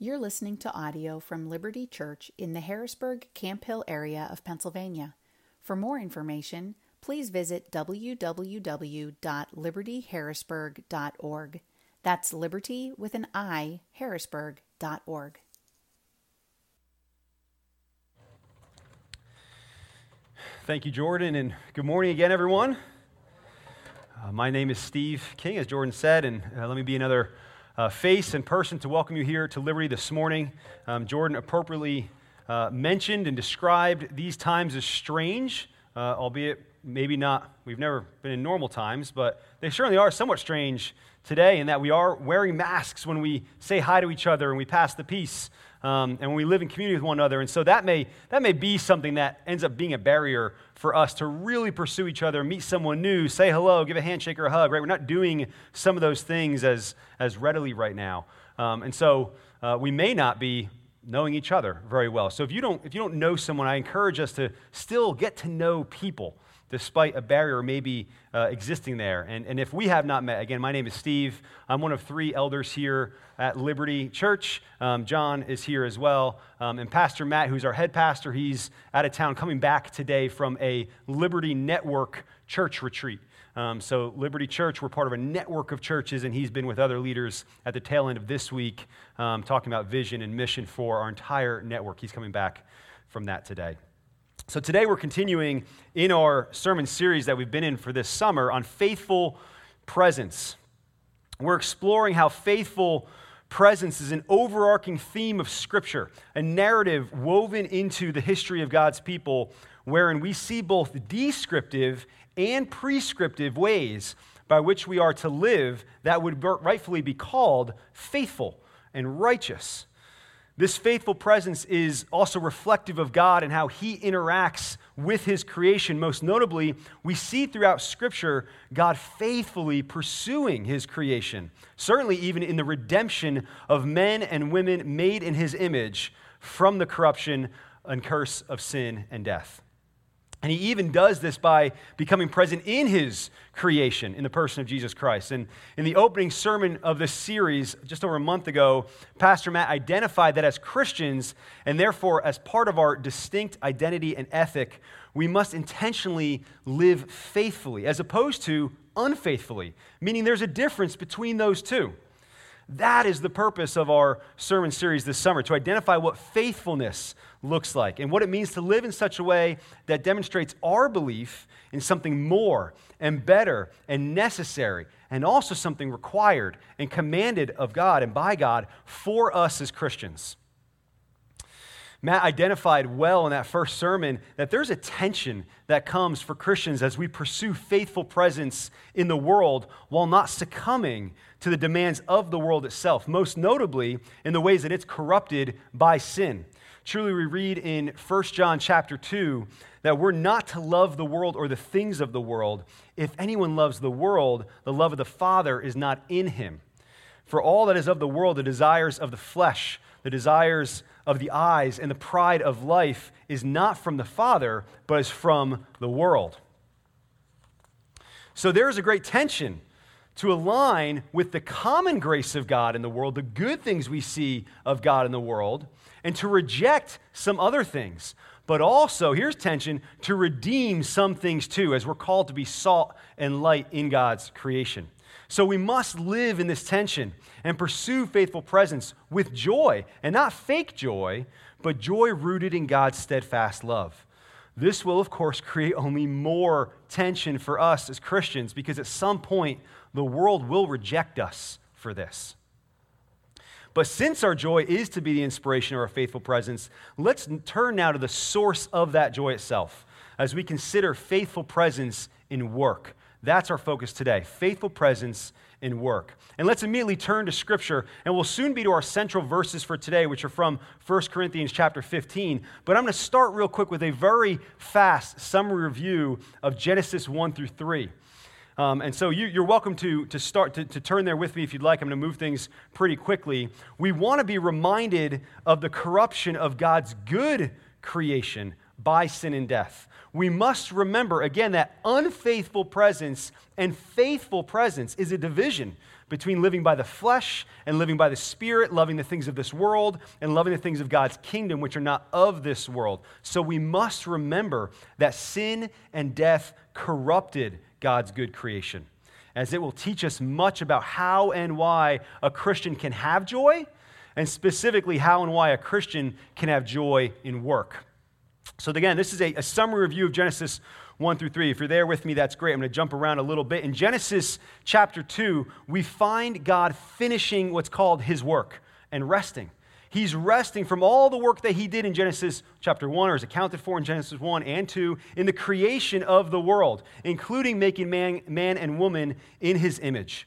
You're listening to audio from Liberty Church in the Harrisburg Camp Hill area of Pennsylvania. For more information, please visit www.libertyharrisburg.org. That's liberty with an I, harrisburg.org. Thank you, Jordan, and good morning again, everyone. Uh, my name is Steve King, as Jordan said, and uh, let me be another uh, face and person to welcome you here to Liberty this morning. Um, Jordan appropriately uh, mentioned and described these times as strange, uh, albeit maybe not, we've never been in normal times, but they certainly are somewhat strange today in that we are wearing masks when we say hi to each other and we pass the peace um, and when we live in community with one another. And so that may, that may be something that ends up being a barrier for us to really pursue each other, meet someone new, say hello, give a handshake or a hug, right? We're not doing some of those things as, as readily right now. Um, and so uh, we may not be knowing each other very well. So if you, don't, if you don't know someone, I encourage us to still get to know people despite a barrier maybe uh, existing there. And, and if we have not met, again, my name is Steve. I'm one of three elders here at Liberty Church. Um, John is here as well. Um, and Pastor Matt, who's our head pastor, he's out of town coming back today from a Liberty Network church retreat. Um, so, Liberty Church, we're part of a network of churches, and he's been with other leaders at the tail end of this week um, talking about vision and mission for our entire network. He's coming back from that today. So, today we're continuing in our sermon series that we've been in for this summer on faithful presence. We're exploring how faithful presence is an overarching theme of Scripture, a narrative woven into the history of God's people, wherein we see both descriptive and prescriptive ways by which we are to live that would rightfully be called faithful and righteous. This faithful presence is also reflective of God and how he interacts with his creation. Most notably, we see throughout Scripture God faithfully pursuing his creation, certainly, even in the redemption of men and women made in his image from the corruption and curse of sin and death. And he even does this by becoming present in his creation in the person of Jesus Christ. And in the opening sermon of this series, just over a month ago, Pastor Matt identified that as Christians, and therefore as part of our distinct identity and ethic, we must intentionally live faithfully as opposed to unfaithfully, meaning there's a difference between those two. That is the purpose of our sermon series this summer to identify what faithfulness looks like and what it means to live in such a way that demonstrates our belief in something more and better and necessary and also something required and commanded of God and by God for us as Christians. Matt identified well in that first sermon that there's a tension that comes for Christians as we pursue faithful presence in the world while not succumbing to the demands of the world itself, most notably in the ways that it's corrupted by sin. Truly, we read in 1 John chapter 2 that we're not to love the world or the things of the world. If anyone loves the world, the love of the Father is not in him. For all that is of the world, the desires of the flesh, the desires of the eyes, and the pride of life is not from the Father, but is from the world. So there is a great tension to align with the common grace of God in the world, the good things we see of God in the world, and to reject some other things. But also, here's tension to redeem some things too, as we're called to be salt and light in God's creation. So we must live in this tension and pursue faithful presence with joy, and not fake joy, but joy rooted in God's steadfast love. This will, of course, create only more tension for us as Christians because at some point the world will reject us for this. But since our joy is to be the inspiration of our faithful presence, let's turn now to the source of that joy itself as we consider faithful presence in work. That's our focus today faithful presence in work. And let's immediately turn to Scripture, and we'll soon be to our central verses for today, which are from 1 Corinthians chapter 15. But I'm going to start real quick with a very fast summary review of Genesis 1 through 3. Um, and so you, are welcome to, to start to, to turn there with me if you'd like. I'm going to move things pretty quickly. We want to be reminded of the corruption of God's good creation by sin and death we must remember again that unfaithful presence and faithful presence is a division between living by the flesh and living by the Spirit, loving the things of this world and loving the things of God's kingdom, which are not of this world. So we must remember that sin and death corrupted God's good creation, as it will teach us much about how and why a Christian can have joy, and specifically how and why a Christian can have joy in work. So, again, this is a, a summary review of Genesis 1 through 3. If you're there with me, that's great. I'm going to jump around a little bit. In Genesis chapter 2, we find God finishing what's called his work and resting. He's resting from all the work that he did in Genesis chapter 1, or is accounted for in Genesis 1 and 2, in the creation of the world, including making man, man and woman in his image.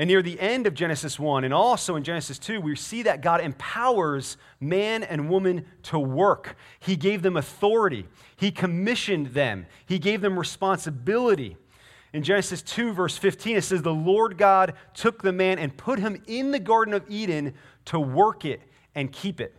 And near the end of Genesis 1 and also in Genesis 2, we see that God empowers man and woman to work. He gave them authority, He commissioned them, He gave them responsibility. In Genesis 2, verse 15, it says, The Lord God took the man and put him in the Garden of Eden to work it and keep it.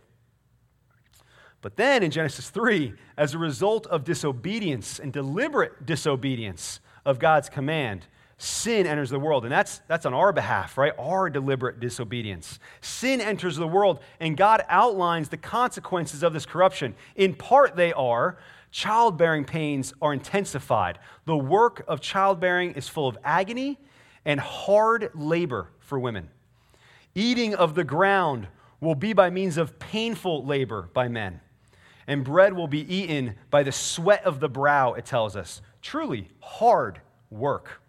But then in Genesis 3, as a result of disobedience and deliberate disobedience of God's command, sin enters the world. And that's, that's on our behalf, right? Our deliberate disobedience. Sin enters the world, and God outlines the consequences of this corruption. In part, they are childbearing pains are intensified. The work of childbearing is full of agony and hard labor for women. Eating of the ground will be by means of painful labor by men. And bread will be eaten by the sweat of the brow, it tells us. Truly hard work.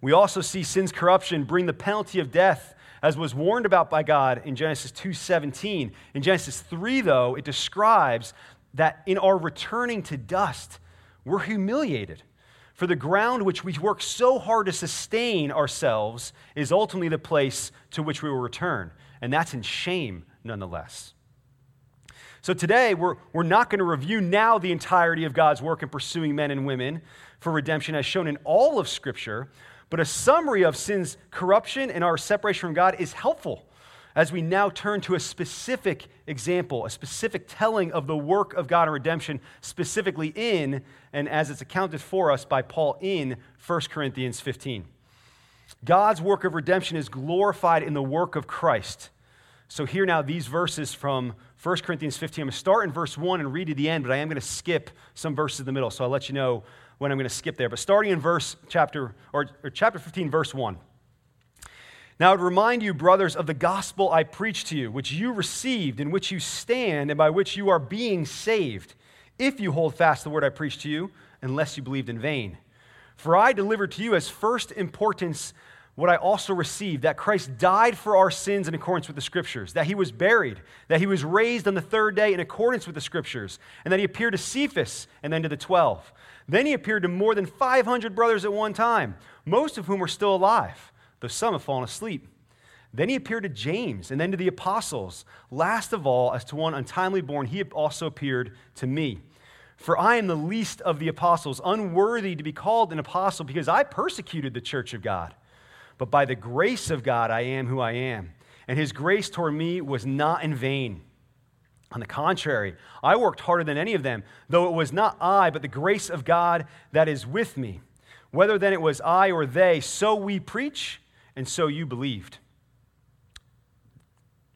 We also see sin's corruption bring the penalty of death as was warned about by God in Genesis 2:17. In Genesis 3 though, it describes that in our returning to dust, we're humiliated. For the ground which we work so hard to sustain ourselves is ultimately the place to which we will return. And that's in shame, nonetheless. So today, we're, we're not going to review now the entirety of God's work in pursuing men and women for redemption as shown in all of Scripture, but a summary of sin's corruption and our separation from God is helpful as we now turn to a specific example, a specific telling of the work of God in redemption, specifically in, and as it's accounted for us by Paul in 1 Corinthians 15. God's work of redemption is glorified in the work of Christ. So, here now, these verses from 1 Corinthians 15. I'm going to start in verse 1 and read to the end, but I am going to skip some verses in the middle. So, I'll let you know when I'm going to skip there. But starting in verse chapter or, or chapter 15, verse 1. Now, I would remind you, brothers, of the gospel I preached to you, which you received, in which you stand, and by which you are being saved, if you hold fast the word I preached to you, unless you believed in vain. For I delivered to you as first importance what I also received that Christ died for our sins in accordance with the Scriptures, that he was buried, that he was raised on the third day in accordance with the Scriptures, and that he appeared to Cephas and then to the twelve. Then he appeared to more than 500 brothers at one time, most of whom are still alive, though some have fallen asleep. Then he appeared to James and then to the apostles. Last of all, as to one untimely born, he also appeared to me. For I am the least of the apostles, unworthy to be called an apostle because I persecuted the church of God. But by the grace of God, I am who I am. And his grace toward me was not in vain. On the contrary, I worked harder than any of them, though it was not I, but the grace of God that is with me. Whether then it was I or they, so we preach, and so you believed.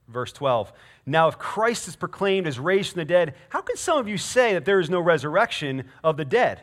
Verse 12. Now, if Christ is proclaimed as raised from the dead, how can some of you say that there is no resurrection of the dead?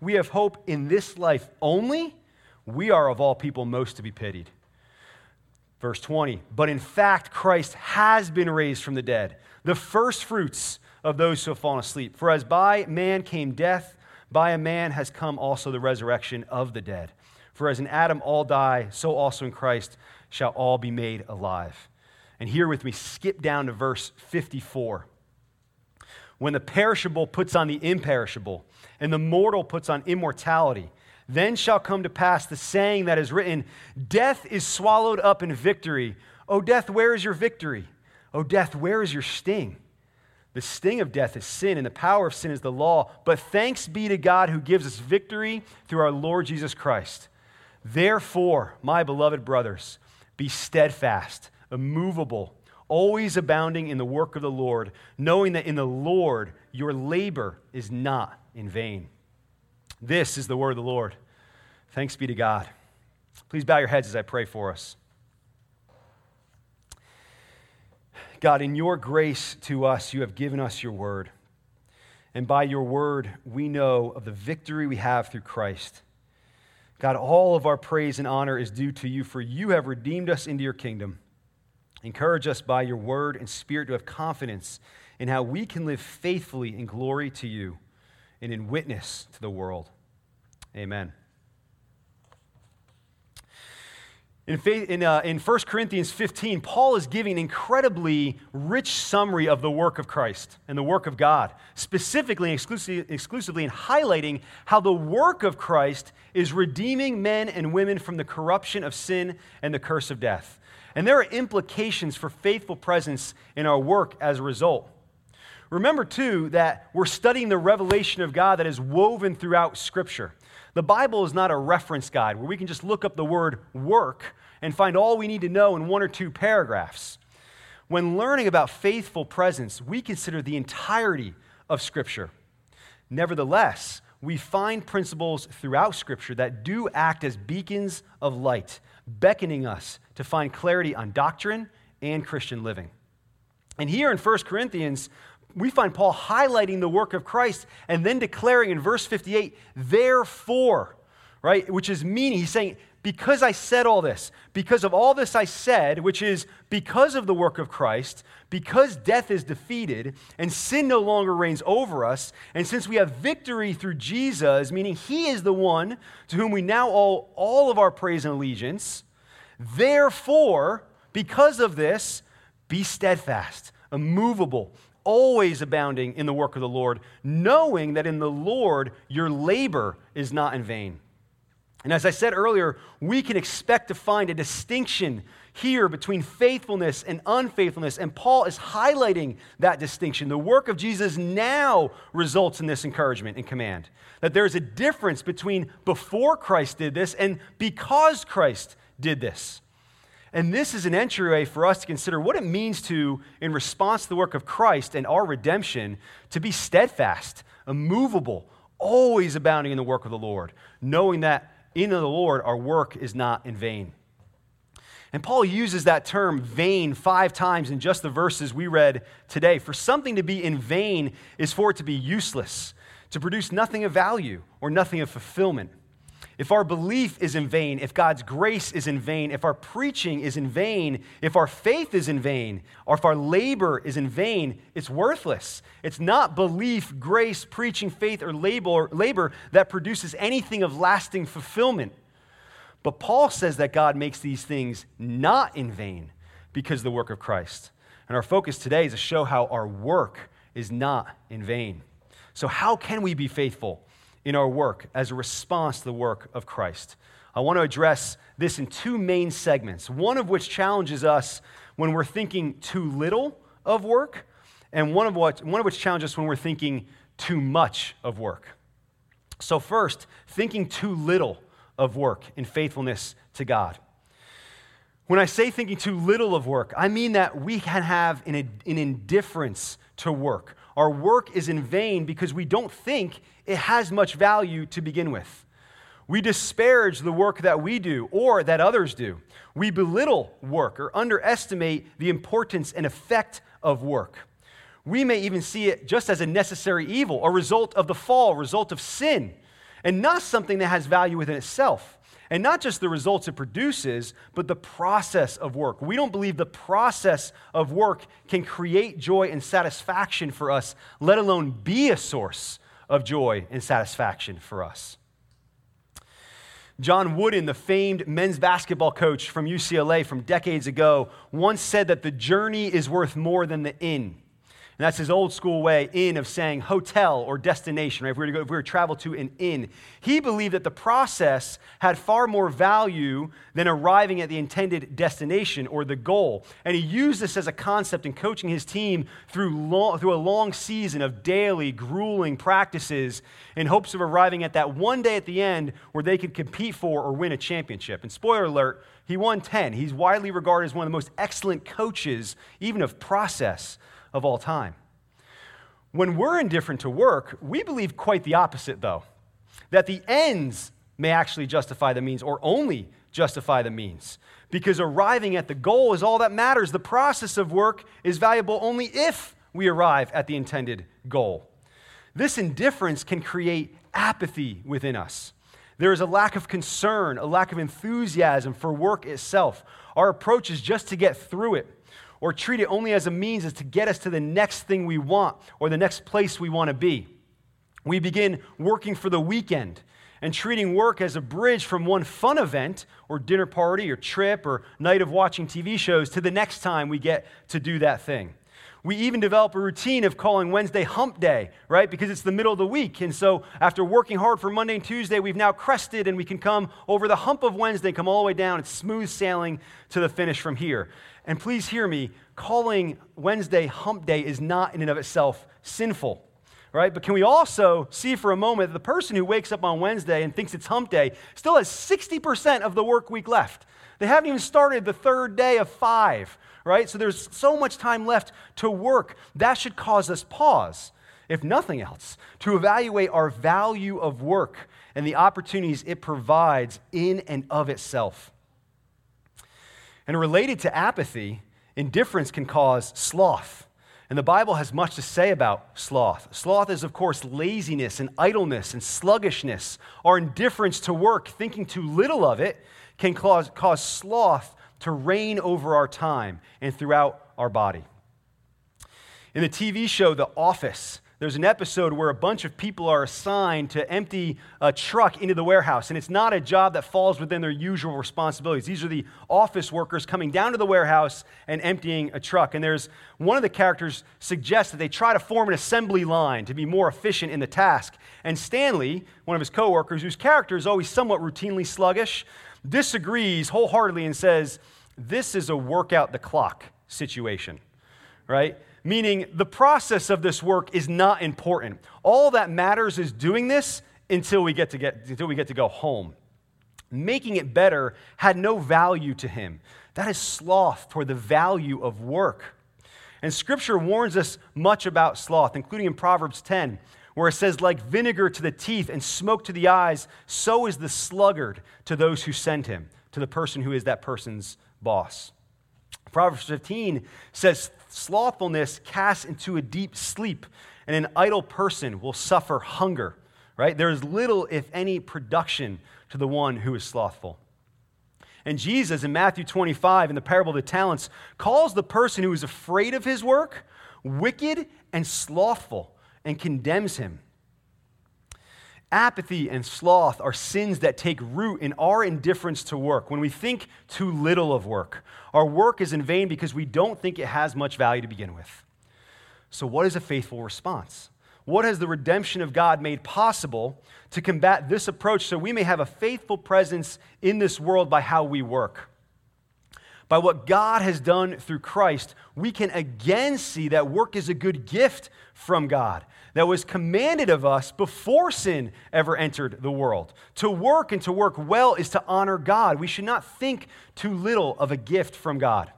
we have hope in this life only, we are of all people most to be pitied. Verse 20, but in fact, Christ has been raised from the dead, the first fruits of those who have fallen asleep. For as by man came death, by a man has come also the resurrection of the dead. For as in Adam all die, so also in Christ shall all be made alive. And here with me, skip down to verse 54. When the perishable puts on the imperishable, and the mortal puts on immortality, then shall come to pass the saying that is written Death is swallowed up in victory. O death, where is your victory? O death, where is your sting? The sting of death is sin, and the power of sin is the law. But thanks be to God who gives us victory through our Lord Jesus Christ. Therefore, my beloved brothers, be steadfast, immovable, always abounding in the work of the Lord, knowing that in the Lord your labor is not in vain. This is the word of the Lord. Thanks be to God. Please bow your heads as I pray for us. God, in your grace to us, you have given us your word. And by your word, we know of the victory we have through Christ. God, all of our praise and honor is due to you, for you have redeemed us into your kingdom. Encourage us by your word and spirit to have confidence in how we can live faithfully in glory to you and in witness to the world. Amen. In, faith, in, uh, in 1 Corinthians 15, Paul is giving an incredibly rich summary of the work of Christ and the work of God, specifically and exclusively, exclusively in highlighting how the work of Christ is redeeming men and women from the corruption of sin and the curse of death. And there are implications for faithful presence in our work as a result. Remember, too, that we're studying the revelation of God that is woven throughout Scripture. The Bible is not a reference guide where we can just look up the word work and find all we need to know in one or two paragraphs. When learning about faithful presence, we consider the entirety of Scripture. Nevertheless, we find principles throughout Scripture that do act as beacons of light, beckoning us to find clarity on doctrine and Christian living. And here in 1 Corinthians, we find Paul highlighting the work of Christ and then declaring in verse 58, therefore, right? Which is meaning, he's saying, because I said all this, because of all this I said, which is because of the work of Christ, because death is defeated and sin no longer reigns over us, and since we have victory through Jesus, meaning he is the one to whom we now owe all of our praise and allegiance, therefore, because of this, be steadfast, immovable, always abounding in the work of the Lord, knowing that in the Lord your labor is not in vain. And as I said earlier, we can expect to find a distinction here between faithfulness and unfaithfulness. And Paul is highlighting that distinction. The work of Jesus now results in this encouragement and command. That there's a difference between before Christ did this and because Christ did this. And this is an entryway for us to consider what it means to, in response to the work of Christ and our redemption, to be steadfast, immovable, always abounding in the work of the Lord, knowing that in the Lord our work is not in vain. And Paul uses that term vain five times in just the verses we read today. For something to be in vain is for it to be useless, to produce nothing of value or nothing of fulfillment. If our belief is in vain, if God's grace is in vain, if our preaching is in vain, if our faith is in vain, or if our labor is in vain, it's worthless. It's not belief, grace, preaching, faith, or labor, that produces anything of lasting fulfillment. But Paul says that God makes these things not in vain because of the work of Christ. And our focus today is to show how our work is not in vain. So, how can we be faithful? In our work as a response to the work of Christ. I want to address this in two main segments, one of which challenges us when we're thinking too little of work, and one of, what, one of which challenges us when we're thinking too much of work. So, first, thinking too little of work in faithfulness to God. When I say thinking too little of work, I mean that we can have an, an indifference to work. Our work is in vain because we don't think it has much value to begin with. We disparage the work that we do or that others do. We belittle work or underestimate the importance and effect of work. We may even see it just as a necessary evil, a result of the fall, result of sin, and not something that has value within itself. And not just the results it produces, but the process of work. We don't believe the process of work can create joy and satisfaction for us, let alone be a source of joy and satisfaction for us. John Wooden, the famed men's basketball coach from UCLA from decades ago, once said that the journey is worth more than the inn. And that's his old school way in of saying hotel or destination, right? If we were to, go, if we were to travel to an inn. He believed that the process had far more value than arriving at the intended destination or the goal. And he used this as a concept in coaching his team through, long, through a long season of daily, grueling practices in hopes of arriving at that one day at the end where they could compete for or win a championship. And spoiler alert, he won 10. He's widely regarded as one of the most excellent coaches, even of process of all time. When we're indifferent to work, we believe quite the opposite, though that the ends may actually justify the means or only justify the means. Because arriving at the goal is all that matters. The process of work is valuable only if we arrive at the intended goal. This indifference can create apathy within us. There is a lack of concern, a lack of enthusiasm for work itself. Our approach is just to get through it or treat it only as a means as to get us to the next thing we want or the next place we want to be. We begin working for the weekend and treating work as a bridge from one fun event or dinner party or trip or night of watching TV shows to the next time we get to do that thing. We even develop a routine of calling Wednesday hump day, right? Because it's the middle of the week. And so after working hard for Monday and Tuesday, we've now crested and we can come over the hump of Wednesday, come all the way down. It's smooth sailing to the finish from here. And please hear me, calling Wednesday hump day is not in and of itself sinful. Right? But can we also see for a moment that the person who wakes up on Wednesday and thinks it's hump day still has 60% of the work week left? They haven't even started the third day of five, right? So there's so much time left to work. That should cause us pause, if nothing else, to evaluate our value of work and the opportunities it provides in and of itself. And related to apathy, indifference can cause sloth. And the Bible has much to say about sloth. Sloth is, of course, laziness and idleness and sluggishness. Our indifference to work, thinking too little of it, can cause, cause sloth to reign over our time and throughout our body. In the TV show The Office, there's an episode where a bunch of people are assigned to empty a truck into the warehouse, and it's not a job that falls within their usual responsibilities. These are the office workers coming down to the warehouse and emptying a truck. And there's one of the characters suggests that they try to form an assembly line to be more efficient in the task. And Stanley, one of his coworkers, whose character is always somewhat routinely sluggish, disagrees wholeheartedly and says, This is a workout the clock situation, right? meaning the process of this work is not important. All that matters is doing this until we get to, get, until we get to go home. Making it better had no value to him. That is sloth toward the value of work. And scripture warns us much about sloth, including in Proverbs 10, where it says, like vinegar to the teeth and smoke to the eyes, so is the sluggard to those who send him, to the person who is that person's boss. Proverbs 15 says, Slothfulness casts into a deep sleep, and an idle person will suffer hunger, right? There is little, if any, production to the one who is slothful. And Jesus in Matthew 25, in the parable of the talents, calls the person who is afraid of his work wicked and slothful and condemns him. Apathy and sloth are sins that take root in our indifference to work. When we think too little of work, our work is in vain because we don't think it has much value to begin with. So, what is a faithful response? What has the redemption of God made possible to combat this approach so we may have a faithful presence in this world by how we work? By what God has done through Christ, we can again see that work is a good gift from God that was commanded of us before sin ever entered the world. To work and to work well is to honor God. We should not think too little of a gift from God.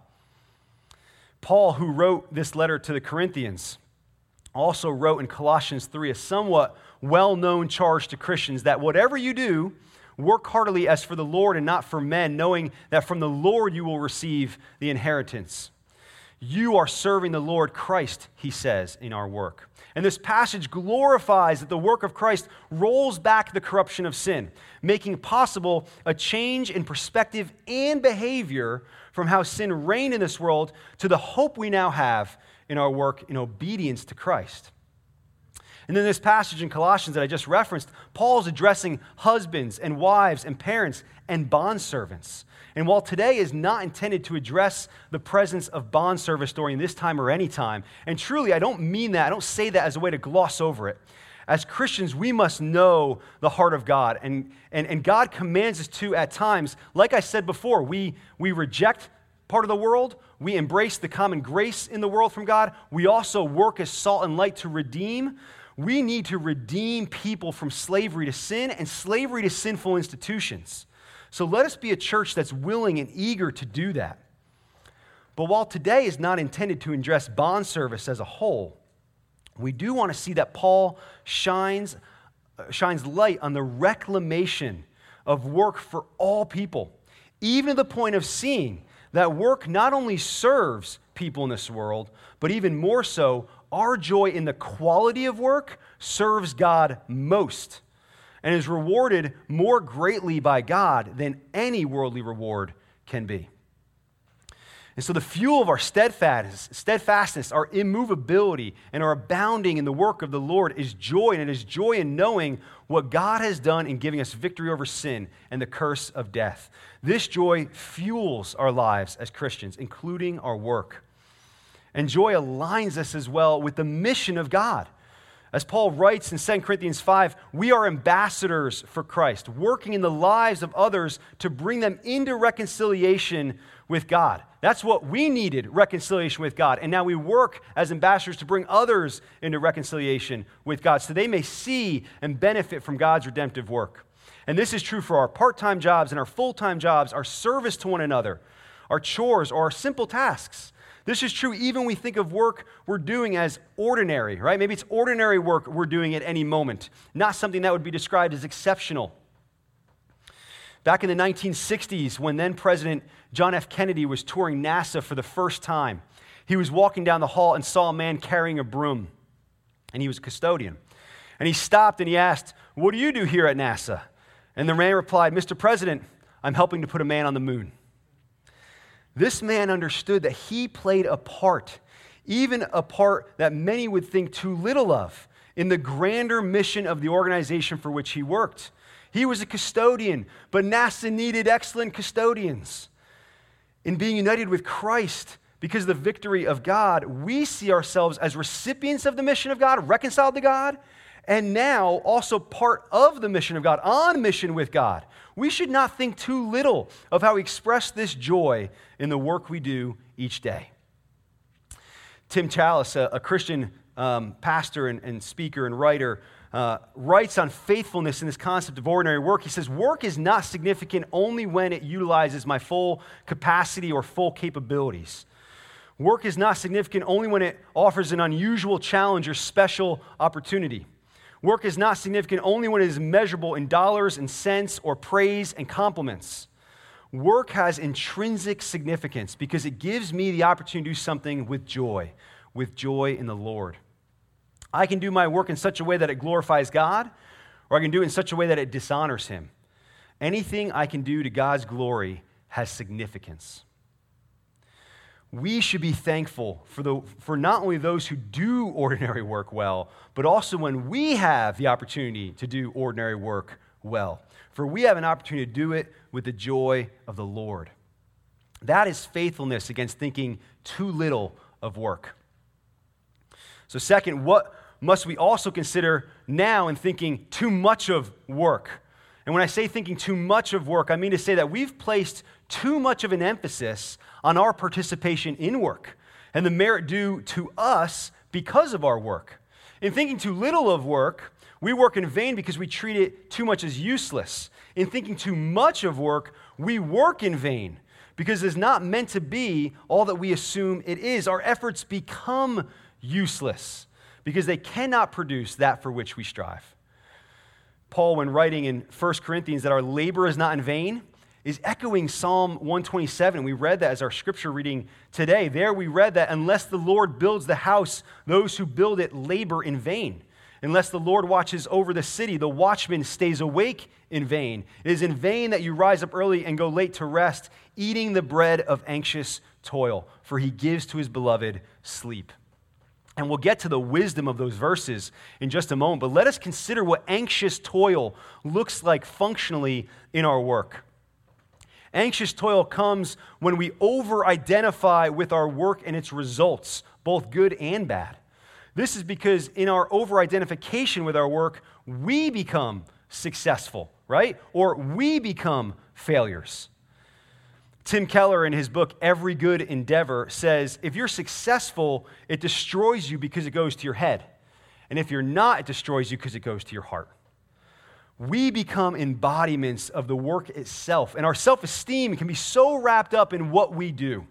Paul, who wrote this letter to the Corinthians, also wrote in Colossians 3 a somewhat well known charge to Christians that whatever you do, work heartily as for the Lord and not for men, knowing that from the Lord you will receive the inheritance. You are serving the Lord Christ, he says, in our work. And this passage glorifies that the work of Christ rolls back the corruption of sin, making possible a change in perspective and behavior from how sin reigned in this world to the hope we now have in our work in obedience to Christ. And then this passage in Colossians that I just referenced, Paul's addressing husbands and wives and parents and bondservants. And while today is not intended to address the presence of bond service during this time or any time, and truly I don't mean that, I don't say that as a way to gloss over it. As Christians, we must know the heart of God. And, and, and God commands us to at times, like I said before, we, we reject part of the world, we embrace the common grace in the world from God, we also work as salt and light to redeem. We need to redeem people from slavery to sin and slavery to sinful institutions. So let us be a church that's willing and eager to do that. But while today is not intended to address bond service as a whole, we do want to see that Paul shines, uh, shines light on the reclamation of work for all people, even to the point of seeing that work not only serves people in this world, but even more so, our joy in the quality of work serves God most and is rewarded more greatly by God than any worldly reward can be. And so, the fuel of our steadfastness, our immovability, and our abounding in the work of the Lord is joy, and it is joy in knowing what God has done in giving us victory over sin and the curse of death. This joy fuels our lives as Christians, including our work. And joy aligns us as well with the mission of God. As Paul writes in 2 Corinthians 5, we are ambassadors for Christ, working in the lives of others to bring them into reconciliation with God. That's what we needed reconciliation with God. And now we work as ambassadors to bring others into reconciliation with God so they may see and benefit from God's redemptive work. And this is true for our part time jobs and our full time jobs, our service to one another, our chores, or our simple tasks. This is true even when we think of work we're doing as ordinary, right? Maybe it's ordinary work we're doing at any moment, not something that would be described as exceptional. Back in the 1960s, when then President John F. Kennedy was touring NASA for the first time, he was walking down the hall and saw a man carrying a broom, and he was a custodian. And he stopped and he asked, What do you do here at NASA? And the man replied, Mr. President, I'm helping to put a man on the moon. This man understood that he played a part, even a part that many would think too little of, in the grander mission of the organization for which he worked. He was a custodian, but NASA needed excellent custodians. In being united with Christ, because of the victory of God, we see ourselves as recipients of the mission of God, reconciled to God, and now also part of the mission of God, on mission with God. We should not think too little of how we express this joy in the work we do each day. Tim Challies, a, a Christian um, pastor and, and, speaker and writer, uh, writes on faithfulness in this concept of ordinary work. He says, Work is not significant only when it utilizes my full capacity or full capabilities. Work is not significant only when it offers an unusual challenge or special opportunity. Work is not significant only when it is measurable in dollars and cents or praise and compliments. Work has intrinsic significance because it gives me the opportunity to do something with joy, with joy in the Lord. I can do my work in such a way that it glorifies God, or I can do it in such a way that it dishonors Him. Anything I can do to God's glory has significance we should be thankful for, the, for not only those who do ordinary work well, but also when we have the opportunity to do ordinary work well. For we have an opportunity to do it with the joy of the Lord. That is faithfulness against thinking too little of work. So, second, what must we also consider now in thinking too much of work? And when I say thinking too much of work, I mean to say that we've placed too much of an emphasis on our participation in work and the merit due to us because of our work. In thinking too little of work, we work in vain because we treat it too much as useless. In thinking too much of work, we work in vain because it's not meant to be all that we assume it is. Our efforts become useless because they cannot produce that for which we strive. Paul, when writing in 1 Corinthians that our labor is not in vain, is echoing Psalm 127. We read that as our scripture reading today. There we read that unless the Lord builds the house, those who build it labor in vain. Unless the Lord watches over the city, the watchman stays awake in vain. It is in vain that you rise up early and go late to rest, eating the bread of anxious toil, for he gives to his beloved sleep. And we'll get to the wisdom of those verses in just a moment. But let us consider what anxious toil looks like functionally in our work. Anxious toil comes when we over identify with our work and its results, both good and bad. This is because in our over identification with our work, we become successful, right? Or we become failures. Tim Keller, in his book Every Good Endeavor, says if you're successful, it destroys you because it goes to your head. And if you're not, it destroys you because it goes to your heart. We become embodiments of the work itself, and our self esteem can be so wrapped up in what we do.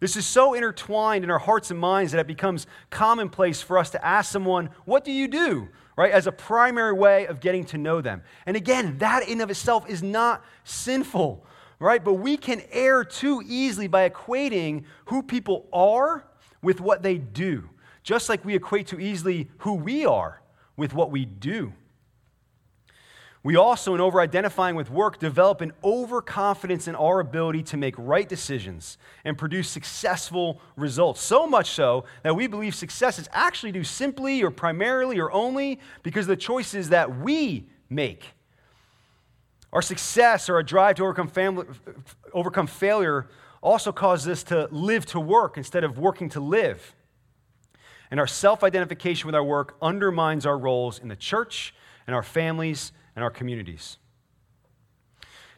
This is so intertwined in our hearts and minds that it becomes commonplace for us to ask someone, What do you do? right, as a primary way of getting to know them. And again, that in of itself is not sinful right? But we can err too easily by equating who people are with what they do, just like we equate too easily who we are with what we do. We also, in over identifying with work, develop an overconfidence in our ability to make right decisions and produce successful results. So much so that we believe success is actually due simply or primarily or only because of the choices that we make our success or our drive to overcome, family, overcome failure also causes us to live to work instead of working to live. And our self identification with our work undermines our roles in the church and our families and our communities.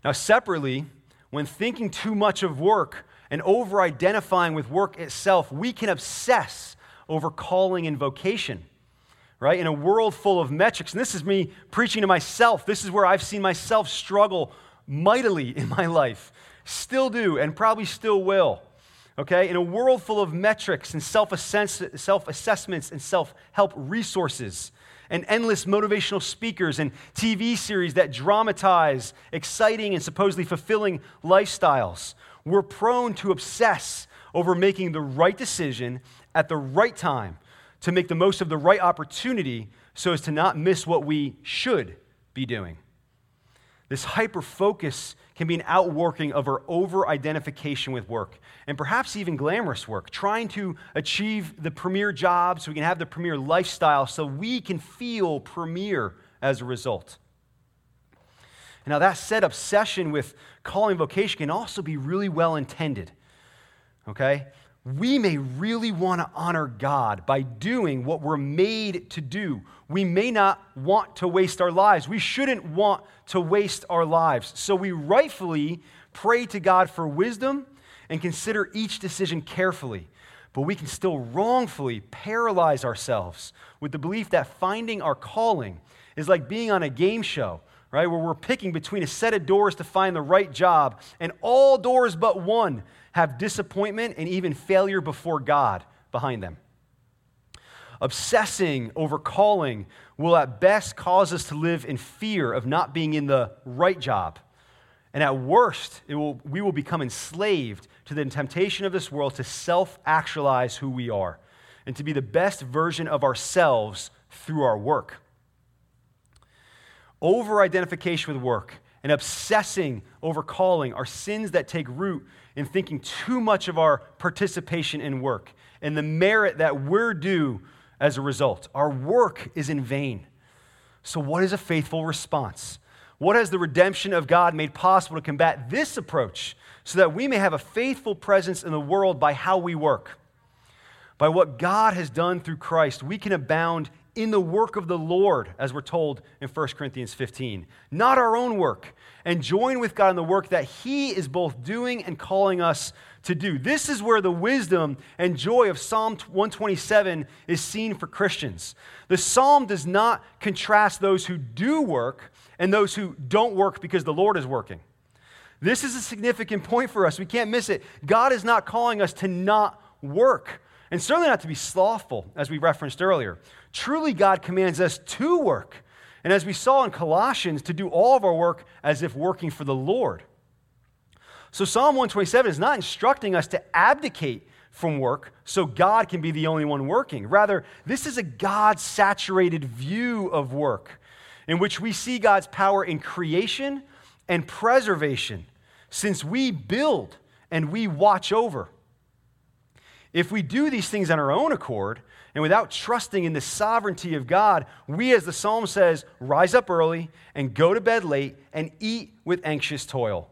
Now, separately, when thinking too much of work and over identifying with work itself, we can obsess over calling and vocation right? In a world full of metrics. And this is me preaching to myself. This is where I've seen myself struggle mightily in my life. Still do, and probably still will. Okay? In a world full of metrics and self assessments and self help resources and endless motivational speakers and TV series that dramatize exciting and supposedly fulfilling lifestyles, we're prone to obsess over making the right decision at the right time to make the most of the right opportunity so as to not miss what we should be doing. This hyper focus can be an outworking of our over identification with work, and perhaps even glamorous work, trying to achieve the premier job so we can have the premier lifestyle so we can feel premier as a result. Now, that said, obsession with calling vocation can also be really well intended. Okay? We may really want to honor God by doing what we're made to do. We may not want to waste our lives. We shouldn't want to waste our lives. So we rightfully pray to God for wisdom and consider each decision carefully. But we can still wrongfully paralyze ourselves with the belief that finding our calling is like being on a game show, right? Where we're picking between a set of doors to find the right job, and all doors but one have disappointment and even failure before God behind them. Obsessing over calling will at best cause us to live in fear of not being in the right job. And at worst, it will, we will become enslaved to the temptation of this world to self actualize who we are and to be the best version of ourselves through our work. Over identification with work and obsessing over calling are sins that take root in thinking too much of our participation in work and the merit that we're due as a result. Our work is in vain. So, what is a faithful response? What has the redemption of God made possible to combat this approach so that we may have a faithful presence in the world by how we work? By what God has done through Christ, we can abound in the work of the Lord, as we're told in 1 Corinthians 15, not our own work, and join with God in the work that He is both doing and calling us to do. This is where the wisdom and joy of Psalm 127 is seen for Christians. The psalm does not contrast those who do work and those who don't work because the Lord is working. This is a significant point for us. We can't miss it. God is not calling us to not work, and certainly not to be slothful, as we referenced earlier. Truly, God commands us to work. And as we saw in Colossians, to do all of our work as if working for the Lord. So, Psalm 127 is not instructing us to abdicate from work so God can be the only one working. Rather, this is a God saturated view of work in which we see God's power in creation and preservation, since we build and we watch over. If we do these things on our own accord and without trusting in the sovereignty of God, we, as the psalm says, rise up early and go to bed late and eat with anxious toil.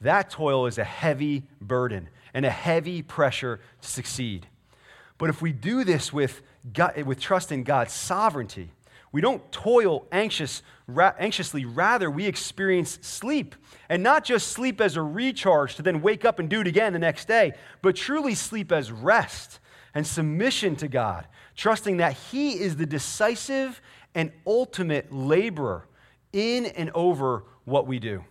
That toil is a heavy burden and a heavy pressure to succeed. But if we do this with, with trust in God's sovereignty, we don't toil anxious, ra- anxiously. Rather, we experience sleep. And not just sleep as a recharge to then wake up and do it again the next day, but truly sleep as rest and submission to God, trusting that He is the decisive and ultimate laborer in and over what we do.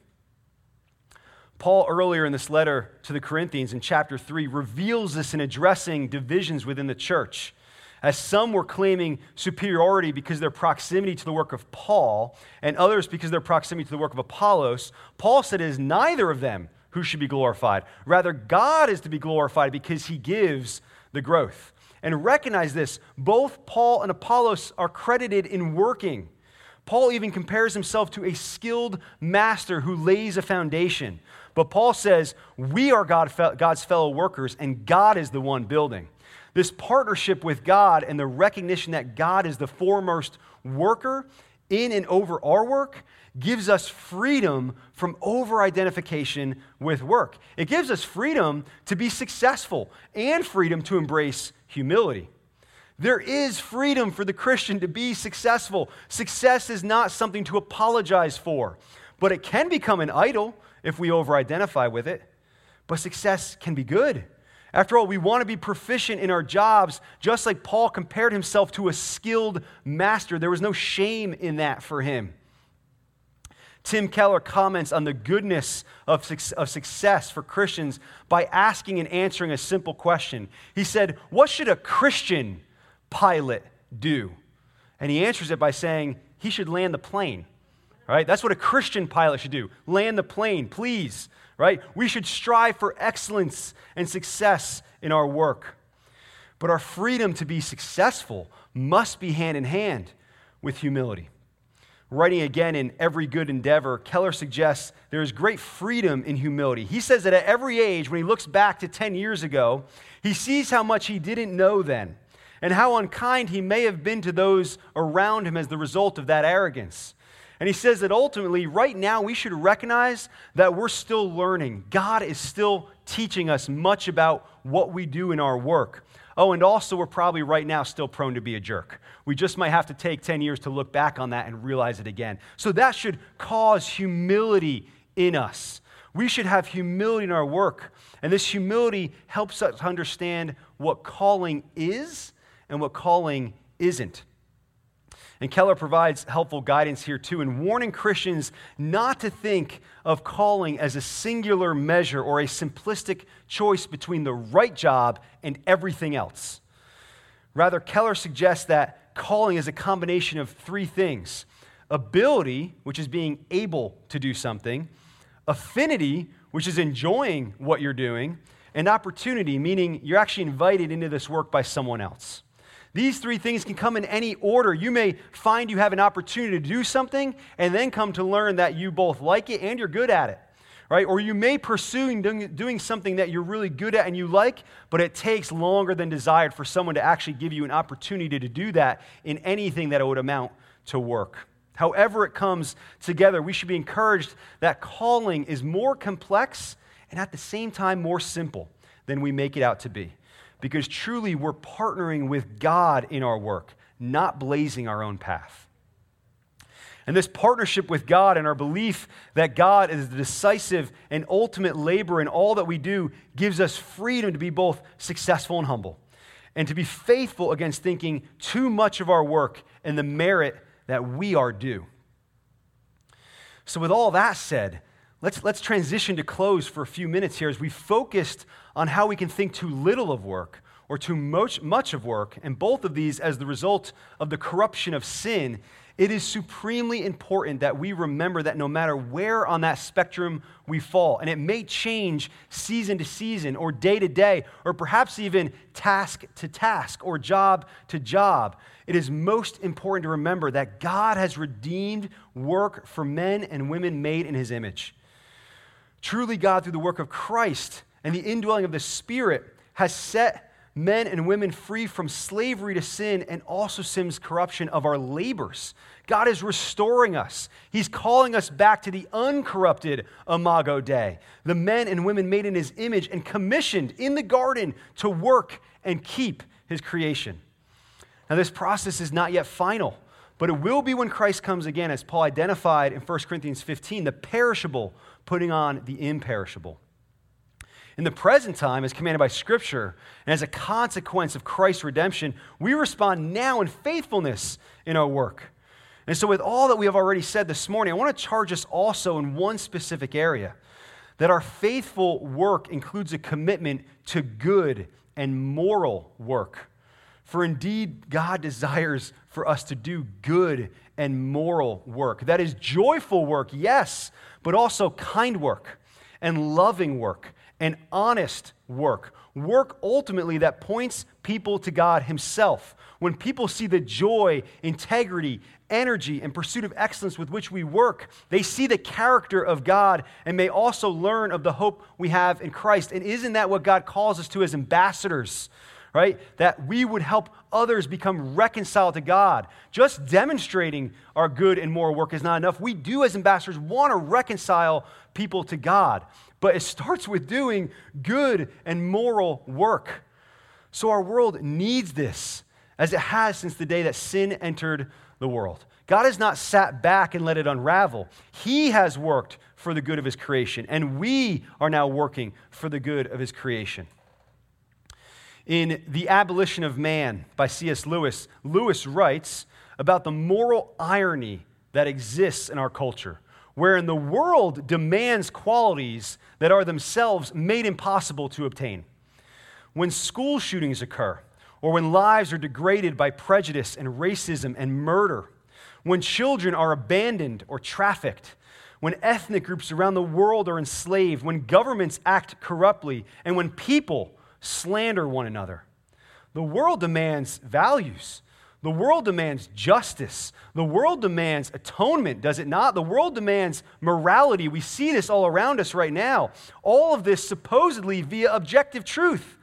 Paul, earlier in this letter to the Corinthians in chapter 3, reveals this in addressing divisions within the church. As some were claiming superiority because their proximity to the work of Paul, and others because their proximity to the work of Apollos, Paul said it is neither of them who should be glorified. Rather, God is to be glorified because he gives the growth. And recognize this both Paul and Apollos are credited in working. Paul even compares himself to a skilled master who lays a foundation. But Paul says, We are God's fellow workers, and God is the one building. This partnership with God and the recognition that God is the foremost worker in and over our work gives us freedom from over identification with work. It gives us freedom to be successful and freedom to embrace humility. There is freedom for the Christian to be successful. Success is not something to apologize for, but it can become an idol if we over identify with it. But success can be good. After all, we want to be proficient in our jobs, just like Paul compared himself to a skilled master. There was no shame in that for him. Tim Keller comments on the goodness of, of success for Christians by asking and answering a simple question. He said, What should a Christian pilot do? And he answers it by saying, He should land the plane. Right? That's what a Christian pilot should do. Land the plane, please right? We should strive for excellence and success in our work. But our freedom to be successful must be hand in hand with humility. Writing again in Every Good Endeavor, Keller suggests there is great freedom in humility. He says that at every age, when he looks back to 10 years ago, he sees how much he didn't know then and how unkind he may have been to those around him as the result of that arrogance. And he says that ultimately, right now, we should recognize that we're still learning. God is still teaching us much about what we do in our work. Oh, and also, we're probably right now still prone to be a jerk. We just might have to take 10 years to look back on that and realize it again. So that should cause humility in us. We should have humility in our work. And this humility helps us understand what calling is and what calling isn't. And Keller provides helpful guidance here too in warning Christians not to think of calling as a singular measure or a simplistic choice between the right job and everything else. Rather, Keller suggests that calling is a combination of three things ability, which is being able to do something, affinity, which is enjoying what you're doing, and opportunity, meaning you're actually invited into this work by someone else. These three things can come in any order. You may find you have an opportunity to do something and then come to learn that you both like it and you're good at it. Right? Or you may pursue doing something that you're really good at and you like, but it takes longer than desired for someone to actually give you an opportunity to do that in anything that would amount to work. However, it comes together, we should be encouraged that calling is more complex and at the same time more simple than we make it out to be because truly we're partnering with God in our work, not blazing our own path. And this partnership with God and our belief that God is the decisive and ultimate labor in all that we do gives us freedom to be both successful and humble, and to be faithful against thinking too much of our work and the merit that we are due. So, with all that said, let's, let's transition to close for a few minutes here as we focused on how we can think too little of work or too much, much of work, and both of these as the result of the corruption of sin, it is supremely important that we remember that no matter where on that spectrum we fall, and it may change season to season, or day to day, or perhaps even task to task, or job to job, it is most important to remember that God has redeemed work for men and women made in his image. Truly, God, through the work of Christ and the indwelling of the Spirit, has set men and women free from slavery to sin and also sin's corruption of our labors. God is restoring us. He's calling us back to the uncorrupted Imago Dei, the men and women made in his image and commissioned in the garden to work and keep his creation. Now, this process is not yet final, but it will be when Christ comes again, as Paul identified in 1 Corinthians 15, the perishable putting on the imperishable. In the present time, as commanded by Scripture, and as a consequence of Christ's redemption, we respond now in faithfulness in our work. And so, with all that we have already said this morning, I want to charge us also in one specific area that our faithful work includes a commitment to good and moral work. For indeed, God desires for us to do good and moral work. That is joyful work, yes, but also kind work and loving work and honest work. Work ultimately that points people to God Himself. When people see the joy, integrity, energy, and pursuit of excellence with which we work, they see the character of God and may also learn of the hope we have in Christ. And isn't that what God calls us to as ambassadors? Right? That we would help others become reconciled to God. Just demonstrating our good and moral work is not enough. We do, as ambassadors, want to reconcile people to God. But it starts with doing good and moral work. So our world needs this, as it has since the day that sin entered the world. God has not sat back and let it unravel. He has worked for the good of his creation, and we are now working for the good of his creation. In The Abolition of Man by C.S. Lewis, Lewis writes about the moral irony that exists in our culture, wherein the world demands qualities that are themselves made impossible to obtain. When school shootings occur, or when lives are degraded by prejudice and racism and murder, when children are abandoned or trafficked, when ethnic groups around the world are enslaved, when governments act corruptly, and when people slander one another. The world demands values. The world demands justice. The world demands atonement, does it not? The world demands morality. We see this all around us right now. All of this supposedly via objective truth.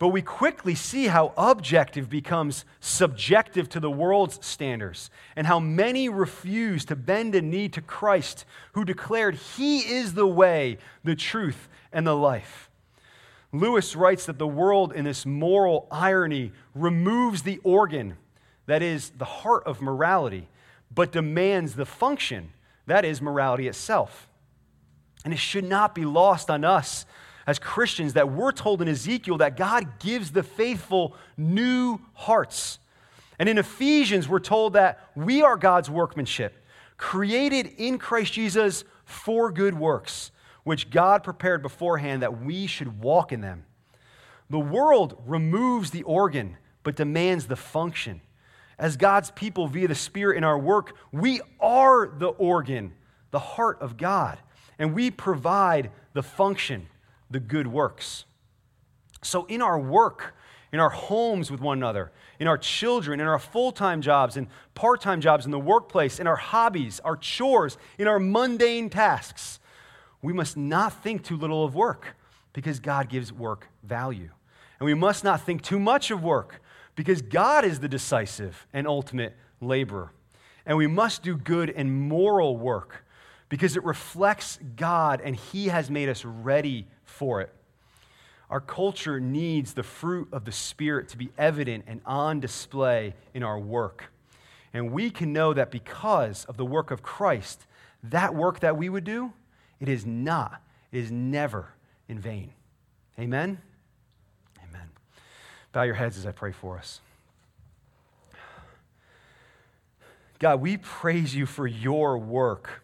But we quickly see how objective becomes subjective to the world's standards, and how many refuse to bend a knee to Christ, who declared He is the way, the truth, and the life. Lewis writes that the world, in this moral irony, removes the organ, that is, the heart of morality, but demands the function, that is, morality itself. And it should not be lost on us as Christians that we're told in Ezekiel that God gives the faithful new hearts. And in Ephesians, we're told that we are God's workmanship, created in Christ Jesus for good works, which God prepared beforehand that we should walk in them. The world removes the organ, but demands the function. As God's people via the Spirit in our work, we are the organ, the heart of God, and we provide the function the good works. So, in our work, in our homes with one another, in our children, in our full time jobs and part time jobs in the workplace, in our hobbies, our chores, in our mundane tasks, we must not think too little of work because God gives work value. And we must not think too much of work because God is the decisive and ultimate laborer. And we must do good and moral work because it reflects God and He has made us ready for it. Our culture needs the fruit of the Spirit to be evident and on display in our work. And we can know that because of the work of Christ, that work that we would do, it is not, it is never in vain. Amen? Amen. Bow your heads as I pray for us. God, we praise you for your work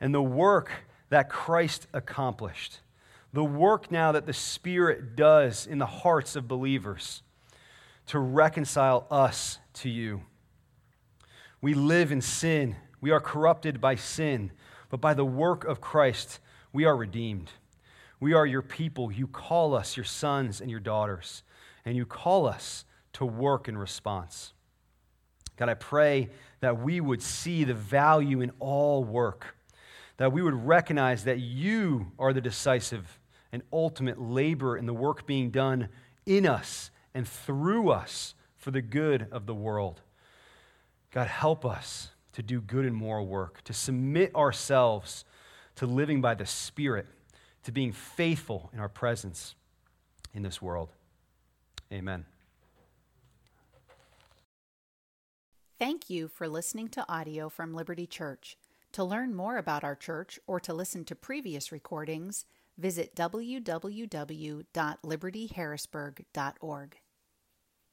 and the work that Christ accomplished the work now that the Spirit does in the hearts of believers to reconcile us to you. We live in sin, we are corrupted by sin, but by the work of Christ, we are redeemed. We are your people. You call us your sons and your daughters, and you call us to work in response. God, I pray that we would see the value in all work, that we would recognize that you are the decisive and ultimate labor in the work being done in us and through us for the good of the world. God, help us to do good and moral work, to submit ourselves to living by the Spirit, to being faithful in our presence in this world. Amen. Thank you for listening to audio from Liberty Church. To learn more about our church or to listen to previous recordings, visit www.libertyharrisburg.org.